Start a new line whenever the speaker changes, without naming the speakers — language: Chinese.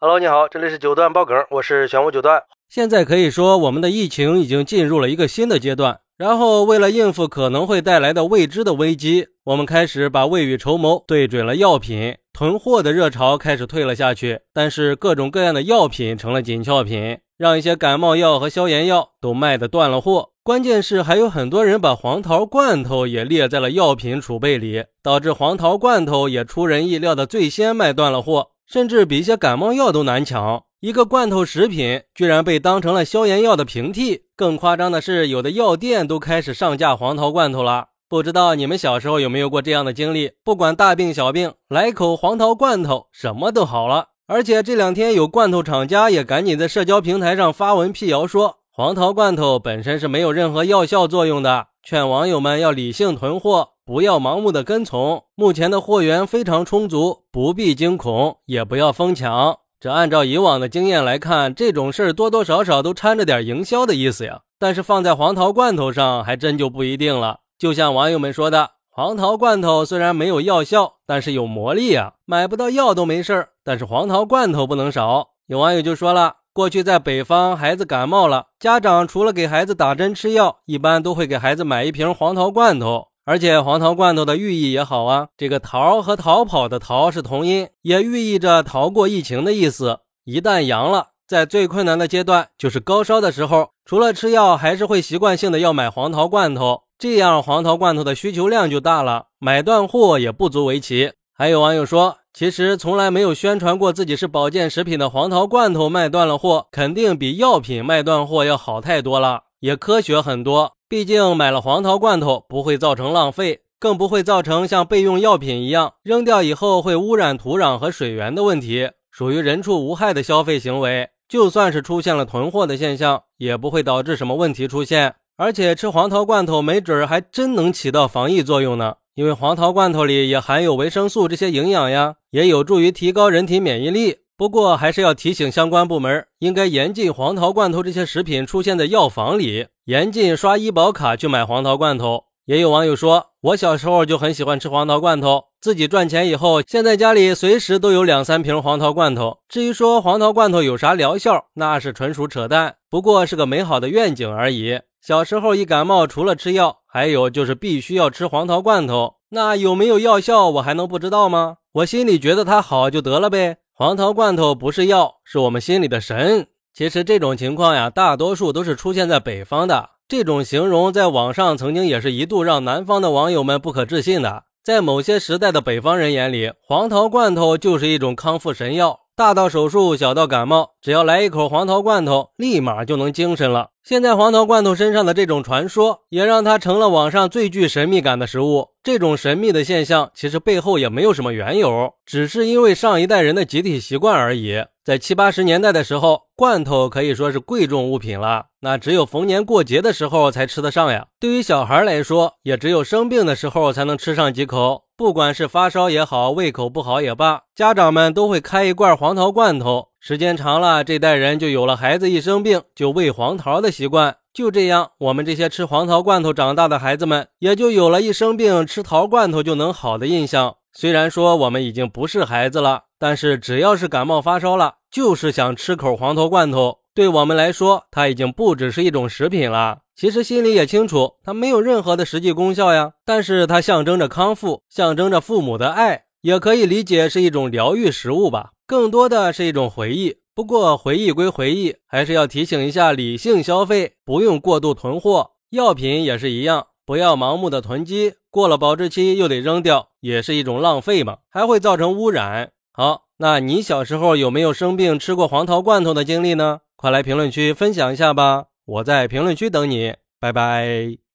Hello，你好，这里是九段爆梗，我是玄武九段。
现在可以说，我们的疫情已经进入了一个新的阶段。然后，为了应付可能会带来的未知的危机，我们开始把未雨绸缪对准了药品，囤货的热潮开始退了下去。但是，各种各样的药品成了紧俏品，让一些感冒药和消炎药都卖的断了货。关键是，还有很多人把黄桃罐头也列在了药品储备里，导致黄桃罐头也出人意料的最先卖断了货。甚至比一些感冒药都难抢，一个罐头食品居然被当成了消炎药的平替。更夸张的是，有的药店都开始上架黄桃罐头了。不知道你们小时候有没有过这样的经历？不管大病小病，来口黄桃罐头，什么都好了。而且这两天有罐头厂家也赶紧在社交平台上发文辟谣，说黄桃罐头本身是没有任何药效作用的，劝网友们要理性囤货。不要盲目的跟从，目前的货源非常充足，不必惊恐，也不要疯抢。这按照以往的经验来看，这种事儿多多少少都掺着点营销的意思呀。但是放在黄桃罐头上，还真就不一定了。就像网友们说的，黄桃罐头虽然没有药效，但是有魔力啊。买不到药都没事儿，但是黄桃罐头不能少。有网友就说了，过去在北方，孩子感冒了，家长除了给孩子打针吃药，一般都会给孩子买一瓶黄桃罐头。而且黄桃罐头的寓意也好啊，这个“逃”和逃跑的“逃”是同音，也寓意着逃过疫情的意思。一旦阳了，在最困难的阶段，就是高烧的时候，除了吃药，还是会习惯性的要买黄桃罐头，这样黄桃罐头的需求量就大了，买断货也不足为奇。还有网友说，其实从来没有宣传过自己是保健食品的黄桃罐头卖断了货，肯定比药品卖断货要好太多了，也科学很多。毕竟买了黄桃罐头不会造成浪费，更不会造成像备用药品一样扔掉以后会污染土壤和水源的问题，属于人畜无害的消费行为。就算是出现了囤货的现象，也不会导致什么问题出现。而且吃黄桃罐头没准还真能起到防疫作用呢，因为黄桃罐头里也含有维生素这些营养呀，也有助于提高人体免疫力。不过还是要提醒相关部门，应该严禁黄桃罐头这些食品出现在药房里，严禁刷医保卡去买黄桃罐头。也有网友说，我小时候就很喜欢吃黄桃罐头，自己赚钱以后，现在家里随时都有两三瓶黄桃罐头。至于说黄桃罐头有啥疗效，那是纯属扯淡，不过是个美好的愿景而已。小时候一感冒，除了吃药，还有就是必须要吃黄桃罐头。那有没有药效，我还能不知道吗？我心里觉得它好就得了呗。黄桃罐头不是药，是我们心里的神。其实这种情况呀，大多数都是出现在北方的。这种形容在网上曾经也是一度让南方的网友们不可置信的。在某些时代的北方人眼里，黄桃罐头就是一种康复神药。大到手术，小到感冒，只要来一口黄桃罐头，立马就能精神了。现在黄桃罐头身上的这种传说，也让它成了网上最具神秘感的食物。这种神秘的现象，其实背后也没有什么缘由，只是因为上一代人的集体习惯而已。在七八十年代的时候，罐头可以说是贵重物品了，那只有逢年过节的时候才吃得上呀。对于小孩来说，也只有生病的时候才能吃上几口。不管是发烧也好，胃口不好也罢，家长们都会开一罐黄桃罐头。时间长了，这代人就有了孩子一生病就喂黄桃的习惯。就这样，我们这些吃黄桃罐头长大的孩子们，也就有了一生病吃桃罐头就能好的印象。虽然说我们已经不是孩子了，但是只要是感冒发烧了，就是想吃口黄桃罐头。对我们来说，它已经不只是一种食品了。其实心里也清楚，它没有任何的实际功效呀。但是它象征着康复，象征着父母的爱，也可以理解是一种疗愈食物吧。更多的是一种回忆。不过回忆归回忆，还是要提醒一下：理性消费，不用过度囤货。药品也是一样，不要盲目的囤积。过了保质期又得扔掉，也是一种浪费嘛，还会造成污染。好，那你小时候有没有生病吃过黄桃罐头的经历呢？快来评论区分享一下吧，我在评论区等你，拜拜。